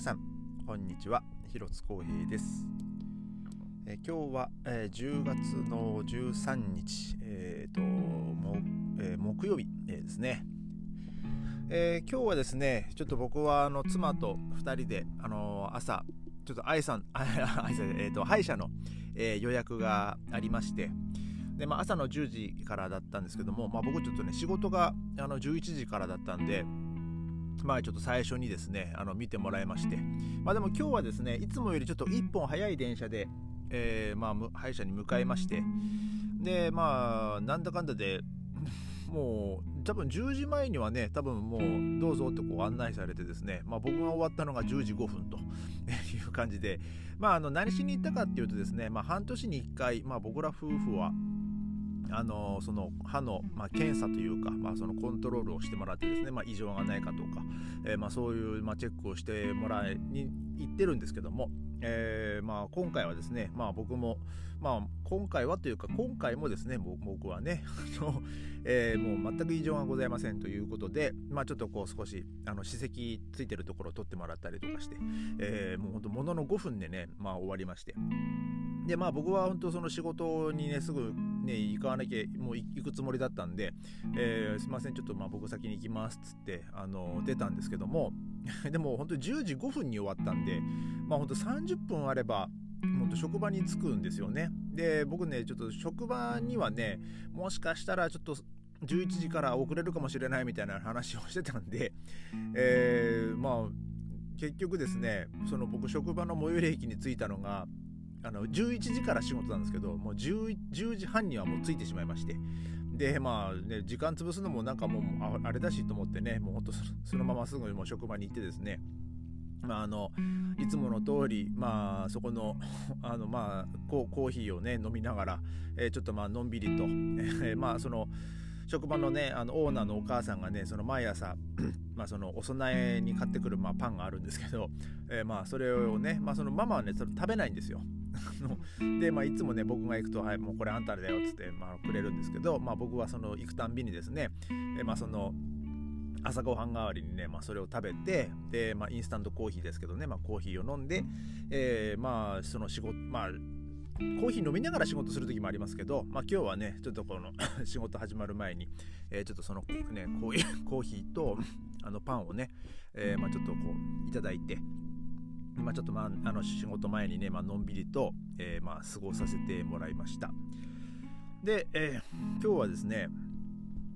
皆さんこんにちは。広津光平です、え今日は、えー、10月の13日、えーともえー、木曜日、えー、ですね、え今日はですねちょっと僕はあの妻と2人で、あの朝ちょっと愛さん 愛さん、えーと、歯医者の、え予約がありましてで、まあ、朝の10時からだったんですけども、まあ、僕ちょっとね仕事があの11時からだったんでまあちょっと最初にですねあの見てもらいまして。まあでも今日はですねいつもよりちょっと1本早い電車で、えー、まあ歯医者に向かいまして。でまあなんだかんだで もう多分10時前にはね多分もうどうぞってこう案内されてですね、まあ、僕が終わったのが10時5分と いう感じで、まあ、あの何しに行ったかっていうとですね、まあ、半年に1回、まあ、僕ら夫婦はあのその歯の、まあ、検査というか、まあ、そのコントロールをしてもらってですね、まあ、異常がないかとか、えー、まあ、そういう、まあ、チェックをしてもらいに行ってるんですけども、えー、まあ、今回はですね、まあ、僕も、まあ、今回はというか今回もですね僕はね えー、もう全く異常がございませんということで、まあ、ちょっとこう少しあの歯石ついてるところを取ってもらったりとかして、えー、もうほんとものの5分でね、まあ、終わりまして。でまあ僕は本当その仕事にねすぐね行かなきゃもう行くつもりだったんで、えー、すいませんちょっとまあ僕先に行きますっつってあの出たんですけども でも本当に10時5分に終わったんでまあ本当30分あれば本当職場に着くんですよね。で僕ねちょっと職場にはねもしかしたらちょっと11時から遅れるかもしれないみたいな話をしてたんで、えー、まあ結局ですねその僕職場の最寄り駅に着いたのがあの11時から仕事なんですけどもう 10, 10時半にはもう着いてしまいまして。でまあね時間潰すのもなんかもうあれだしと思ってねもうほんとそのまますぐもう職場に行ってですね。まあ、あのいつもの通り、まあ、そこの あの、まあ、コーヒーをね飲みながら、えー、ちょっとまあのんびりと、えー、まあその職場のねあのオーナーのお母さんがねその毎朝 まあそのお供えに買ってくる、まあ、パンがあるんですけど、えー、まあそれをね、まあ、そのママはねそれ食べないんですよ。で、まあ、いつもね僕が行くと「はいもうこれあんただよ」っつって、まあ、くれるんですけど、まあ、僕はその行くたんびにですね、えまあ、その朝ごはん代わりにね、まあ、それを食べてで、まあ、インスタントコーヒーですけどね、まあ、コーヒーを飲んで、えー、まあその仕事まあコーヒー飲みながら仕事する時もありますけど、まあ、今日はねちょっとこの 仕事始まる前に、えー、ちょっとそのねコーヒーとあのパンをね、えー、まあ、ちょっとこういただいてまあ、ちょっと、まあ、あの仕事前にね、まあのんびりと、えー、まあ、過ごさせてもらいましたで、えー、今日はですね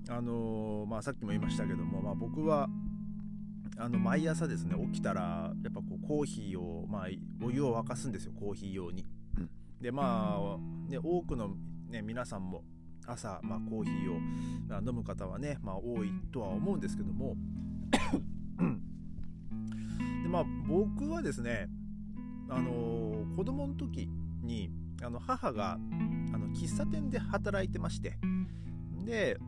あのー、まあ、さっきも言いましたけども、まあ、僕はあの毎朝ですね起きたらやっぱこうコーヒーを、まあ、お湯を沸かすんですよコーヒー用に。でまあ、ね、多くの、ね、皆さんも朝、まあ、コーヒーを飲む方はね、まあ、多いとは思うんですけどもでまあ僕はですねあのー、子供の時にあの母があの喫茶店で働いてましてで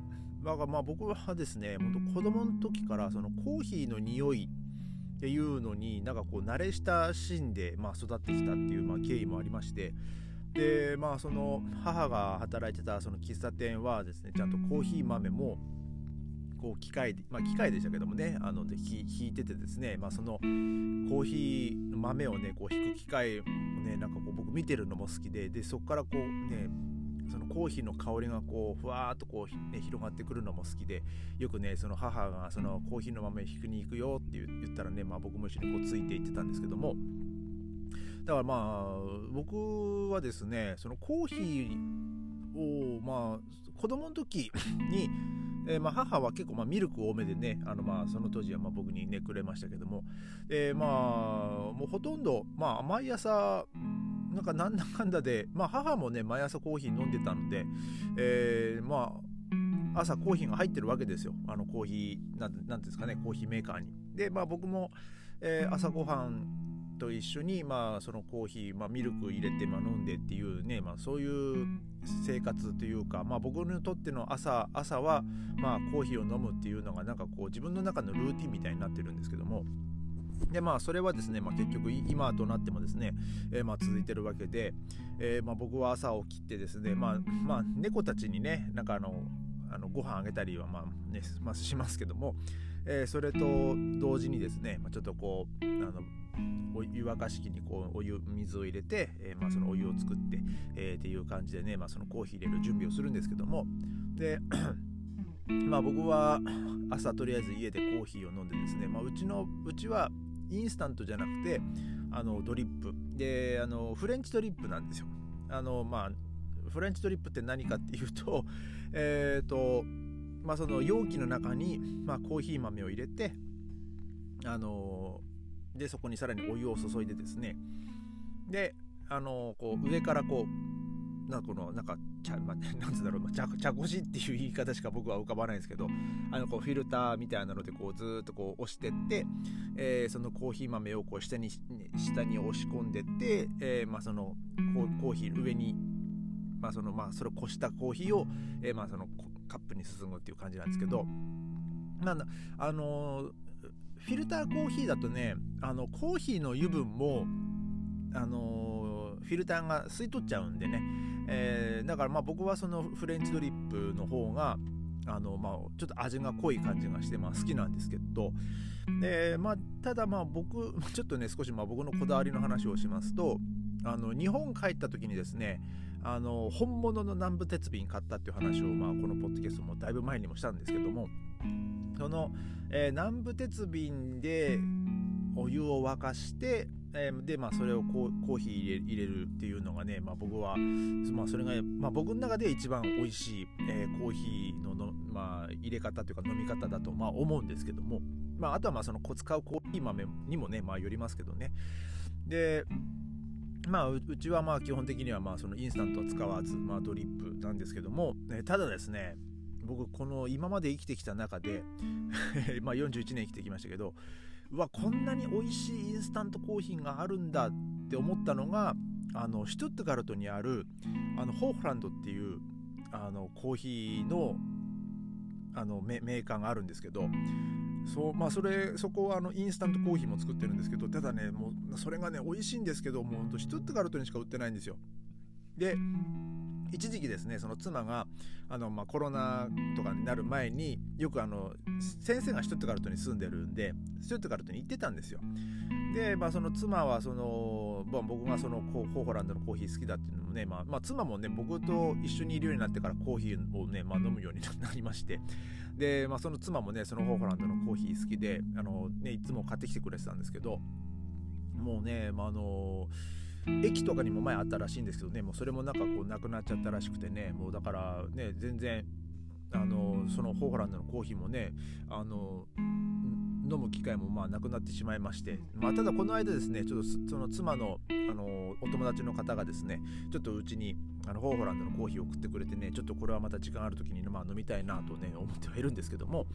だからまあ僕はですね本当子供の時からそのコーヒーの匂いっていうのになんかこう慣れ親しんで、まあ、育ってきたっていう、まあ、経緯もありましてでまあその母が働いてたその喫茶店はですねちゃんとコーヒー豆もこう機械で、まあ、機械でしたけどもねあので引いててですね、まあ、そのコーヒーの豆をねこう引く機械をねなんかこう僕見てるのも好きででそこからこうねそのコーヒーの香りがこうふわーっとこう、ね、広がってくるのも好きでよくねその母がそのコーヒーの豆引くに行くよって言ったらね、まあ、僕も一緒にこうついていってたんですけどもだからまあ僕はですねそのコーヒーをまあ子供の時にえー、まあ、母は結構まあミルク多めでねあのまあその当時はまあ僕にねくれましたけども、えー、まあもうほとんど、まあ、毎朝なんかなんだかんだで、まあ、母もね毎朝コーヒー飲んでたので、えー、まあ朝コーヒーが入ってるわけですよ。あのコーヒーなんていうんですかねコーヒーメーカーに。でまあ僕も、えー、朝ごはんと一緒に、まあ、そのコーヒー、まあ、ミルク入れて、まあ、飲んでっていうね、まあ、そういう生活というか、まあ、僕にとっての朝朝は、まあ、コーヒーを飲むっていうのがなんかこう自分の中のルーティンみたいになってるんですけども。でまあそれはですね、まあ、結局今となってもですね、えー、まあ続いてるわけで、えー、まあ僕は朝起きてですねまあまあ猫たちにねなんかあのあのご飯あげたりはまあね、まあ、しますけども、えー、それと同時にですね、まあ、ちょっとこうあのお湯沸かし器にこうお湯水を入れて、えー、まあ、そのお湯を作って、えー、っていう感じでね、まあ、そのコーヒー入れる準備をするんですけども。でまあ僕は朝とりあえず家でコーヒーを飲んでですね、まあ、うちのうちはインスタントじゃなくてあのドリップ。であのフレンチドリップなんですよ。あのまあフレンチドリップって何かっていうと えっ、ー、とまあその容器の中に、まあ、コーヒー豆を入れてあのでそこにさらにお湯を注いでですね。であのこう上からこうなんかこのなんか茶、まあ、なんつうんだろう、まあ、茶茶こしっていう言い方しか僕は浮かばないんですけどあのこうフィルターみたいなのでこうずっとこう押してって、えー、そのコーヒー豆をこう下に下に押し込んでって、えー、まあ、そのコーヒー上に、まあそのまあ、それをこしたコーヒーを、えー、まあ、そのカップに進むっていう感じなんですけど、まあ、あのーフィルターコーヒーだとねあのコーヒーの油分もあのフィルターが吸い取っちゃうんでね、えー、だからまあ僕はそのフレンチドリップの方があのまあちょっと味が濃い感じがしてまあ好きなんですけど。でまあただまあ僕ちょっとね少しまあ僕のこだわりの話をしますとあの日本帰った時にですねあの本物の南部鉄瓶買ったっていう話を、まあ、このポッドキャストもだいぶ前にもしたんですけどもその、えー、南部鉄瓶でお湯を沸かして、えー、で、まあ、それをコーヒー入れ入れるっていうのがね、まあ、僕は、まあ、それが、まあ、僕の中で一番美味しい、えー、コーヒーのの、まあ、入れ方というか飲み方だと、まあ、思うんですけども、まあ、あとはまあその使うコーヒー豆にもね、まあ、よりますけどね。でまあ、うちはまあ基本的にはまあそのインスタントは使わず、まあ、ドリップなんですけども、えただですね僕この今まで生きてきた中で まあ41年生きてきましたけどうわこんなに美味しいインスタントコーヒーがあるんだって思ったのがあのシュトゥットガルトにあるあのホーフランドっていうあのコーヒーのあのメーカーがあるんですけどそうまあそれそこはあのインスタントコーヒーも作ってるんですけどただねもうそれがね美味しいんですけどもうほんとシュトゥットガルトにしか売ってないんですよ。で一時期ですねその妻があの、まあ、コロナとかになる前によくあの先生がシュトゥットガルトに住んでるんでシュトゥットガルトに行ってたんですよ。で、まあ、その妻はその、まあ、僕がそのホーホランドのコーヒー好きだっていうのもね、まあまあ、妻もね僕と一緒にいるようになってからコーヒーをね、まあ、飲むようになりましてで、まあ、その妻もねそのホーホランドのコーヒー好きであの、ね、いつも買ってきてくれてたんですけどもうね、まあ、あの駅とかにも前あったらしいんですけどねもうそれもなんかこうなくなっちゃったらしくてねもうだからね全然あのそのホーホランドのコーヒーもねあの飲む機会もまあなくなってしまいまして、まあ、ただこの間ですねちょっとその妻のあのお友達の方がですねちょっとうちにあのホーホランドのコーヒーを送ってくれてねちょっとこれはまた時間ある時に、まあ、飲みたいなとね思ってはいるんですけども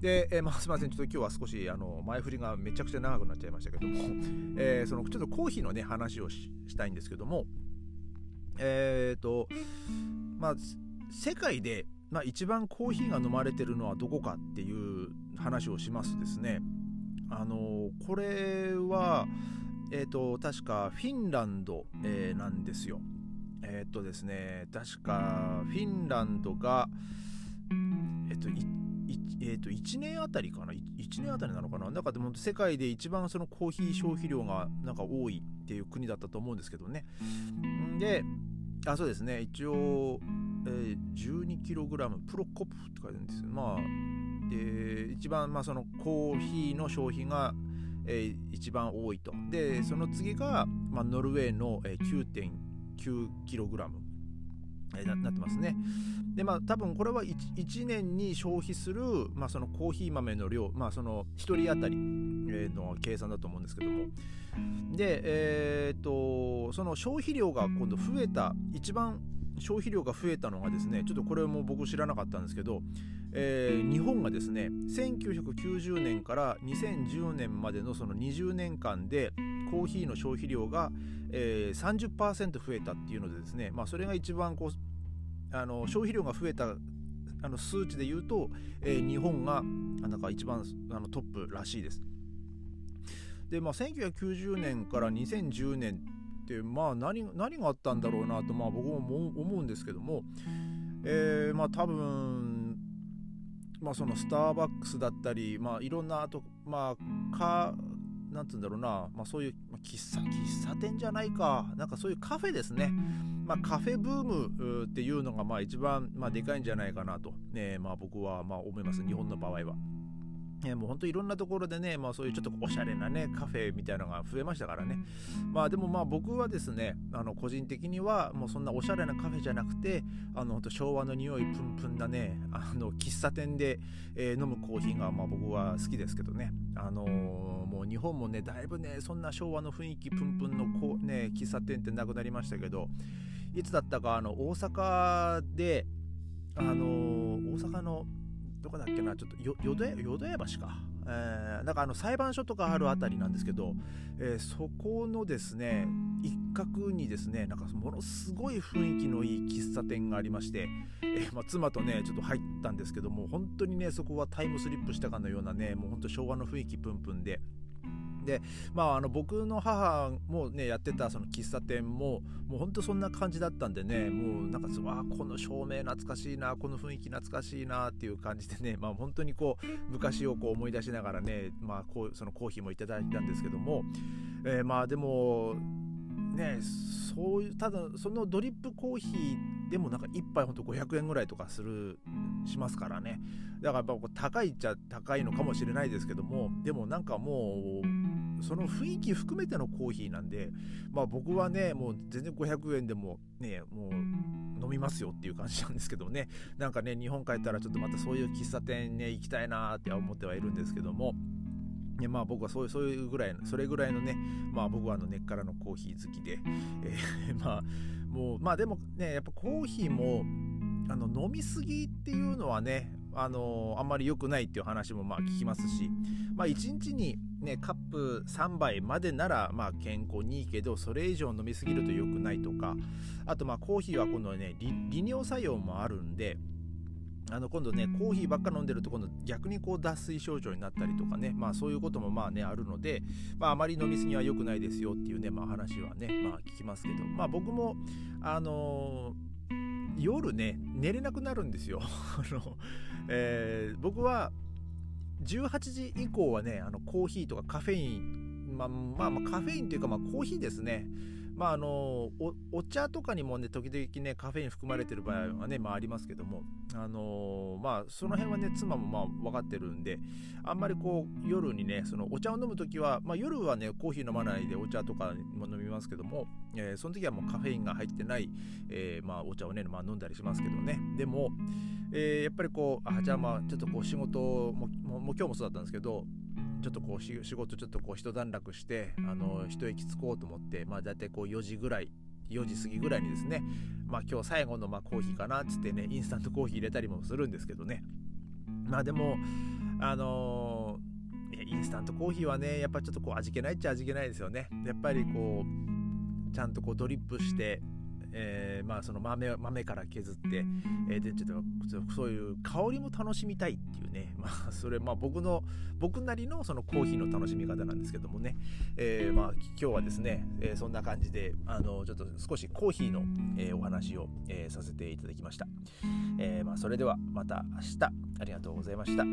で、えー、まあ、すみません、ちょっと今日は少しあの前振りがめちゃくちゃ長くなっちゃいましたけども、えー、そのちょっとコーヒーのね話をしたいんですけども、えっ、ー、と、まあ、世界で、まあ、一番コーヒーが飲まれてるのはどこかっていう話をしますですね、あのこれは、えっ、と、確かフィンランド、えなんですよ。えっ、とですね、確かフィンランドが、えっ、と、えー、と1年あたりかな？1年あたりなのかな？なんかでも世界で一番そのコーヒー消費量がなんか多いっていう国だったと思うんですけどね。であそうですね。一応、えー、12kg プロコップって書いてあるんですよ。まあで一番まあそのコーヒーの消費がえー、一番多いとでその次が、まあ、ノルウェーの、えー、9.9kg え、ななってますね。でまあ多分これは 1, 1年に消費する、まあ、そのコーヒー豆の量、まあ、その1人当たりの計算だと思うんですけどもで、えー、っとその消費量が今度増えた一番消費量が増えたのがですねちょっとこれも僕知らなかったんですけど、えー、日本がですね1990年から2010年までのその20年間でコーヒーの消費量が、えー、30%増えたっていうのでですね、まあ、それが一番こうあの消費量が増えたあの数値で言うと、えー、日本がなんか一番あのトップらしいです。で、まあ、1990年から2010年、まあ何、何があったんだろうなと、まあ、僕も思うんですけども、えー、まあ多分まあ、そのスターバックスだったり、まあ、いろんなあとまあかなんつうんだろうな、まあ、そういう、まあ、喫茶喫茶店じゃないかなんかそういうカフェですね、まあ、カフェブームっていうのがまあ一番、まあ、でかいんじゃないかなと、ねまあ、僕はまあ思います日本の場合は。えもう本当いろんなところでね、まあ、そういうちょっとおしゃれなねカフェみたいなのが増えましたからね。まあでもまあ僕はですねあの個人的にはもうそんなおしゃれなカフェじゃなくてあの昭和の匂いプンプンなねあの喫茶店で、えー、飲むコーヒーがまあ僕は好きですけどね。あのー、もう日本もねだいぶねそんな昭和の雰囲気プンプンのこう、ね、喫茶店ってなくなりましたけどいつだったかあの大阪であのー、大阪のどこだっけな、ちょっと淀屋橋か。えー、なんかあの裁判所とかある辺りなんですけど、えー、そこのですね一角にですねなんかものすごい雰囲気のいい喫茶店がありまして、えー、まあ、妻とねちょっと入ったんですけども本当にねそこはタイムスリップしたかのようなねもうほんと昭和の雰囲気プンプンで。でまああの僕の母もねやってたその喫茶店ももうほんとそんな感じだったんでねもうなんかわこの照明懐かしいなこの雰囲気懐かしいなっていう感じでねまあ本当にこう昔をこう思い出しながらねまあこうそのコーヒーもいただいたんですけども、えー、まあでもねそういうただそのドリップコーヒーでもなんか1杯ほんと500円ぐらいとかするしますからね。だからやっぱ高いっちゃ高いのかもしれないですけどもでもなんかもうその雰囲気含めてのコーヒーなんでまあ僕はねもう全然500円でもねもう飲みますよっていう感じなんですけどね。なんかね日本帰ったらちょっとまたそういう喫茶店ね行きたいなって思ってはいるんですけども。ね、まあ僕はそういうそういうぐらいそれぐらいのねまあ僕はあの根っからのコーヒー好きで、え ー、まあもうまあでもねやっぱコーヒーもあの飲みすぎっていうのはねあのあんまり良くないっていう話もまあ聞きますし、まあ、1日に、ね、カップ3杯までならまあ健康にいいけどそれ以上飲みすぎると良くないとかあとまあコーヒーはこのね利尿作用もあるんであの今度ねコーヒーばっか飲んでると今度逆にこう脱水症状になったりとかねまあそういうこともまあねあるので、まあ、あまり飲みすぎは良くないですよっていうね、まあ、話はねまあ聞きますけどまあ僕もあのー、夜ね寝れなくなるんですよ。あの、えー、僕は18時以降はねあのコーヒーとかカフェインまあまあまあカフェインというかまあコーヒーですね。まああのお茶とかにもね時々ねカフェイン含まれてる場合はね、まあ、ありますけども。あのまあその辺はね妻もまあ分かってるんであんまりこう夜にねそのお茶を飲む時は、まあ、夜はねコーヒー飲まないでお茶とかも飲みますけども、えー、その時はもうカフェインが入ってない、えー、まあ、お茶をね、まあ、飲んだりしますけどね。でも、えー、やっぱりこうあじゃあまあちょっとこう仕事もももう今日もそうだったんですけどちょっとこう仕事ちょっとこう一段落してあの一息つこうと思ってまあ大体こう4時ぐらい4時過ぎぐらいにですねまあ今日最後のまあコーヒーかなっつってねインスタントコーヒー入れたりもするんですけどね。まあでもあのー、インスタントコーヒーはねやっぱちょっとこう味気ないっちゃ味気ないですよね。やっぱりこうちゃんとこうドリップしてえー、まあその豆豆から削って、えー、でちょっとそういう香りも楽しみたいっていうね、まあ、それまあ僕の僕なりのそのコーヒーの楽しみ方なんですけどもね、えー、まあ今日はですね、えー、そんな感じであのちょっと少しコーヒーの、えー、お話を、えー、させていただきました、えーまあ、それではまた明日。ありがとうございました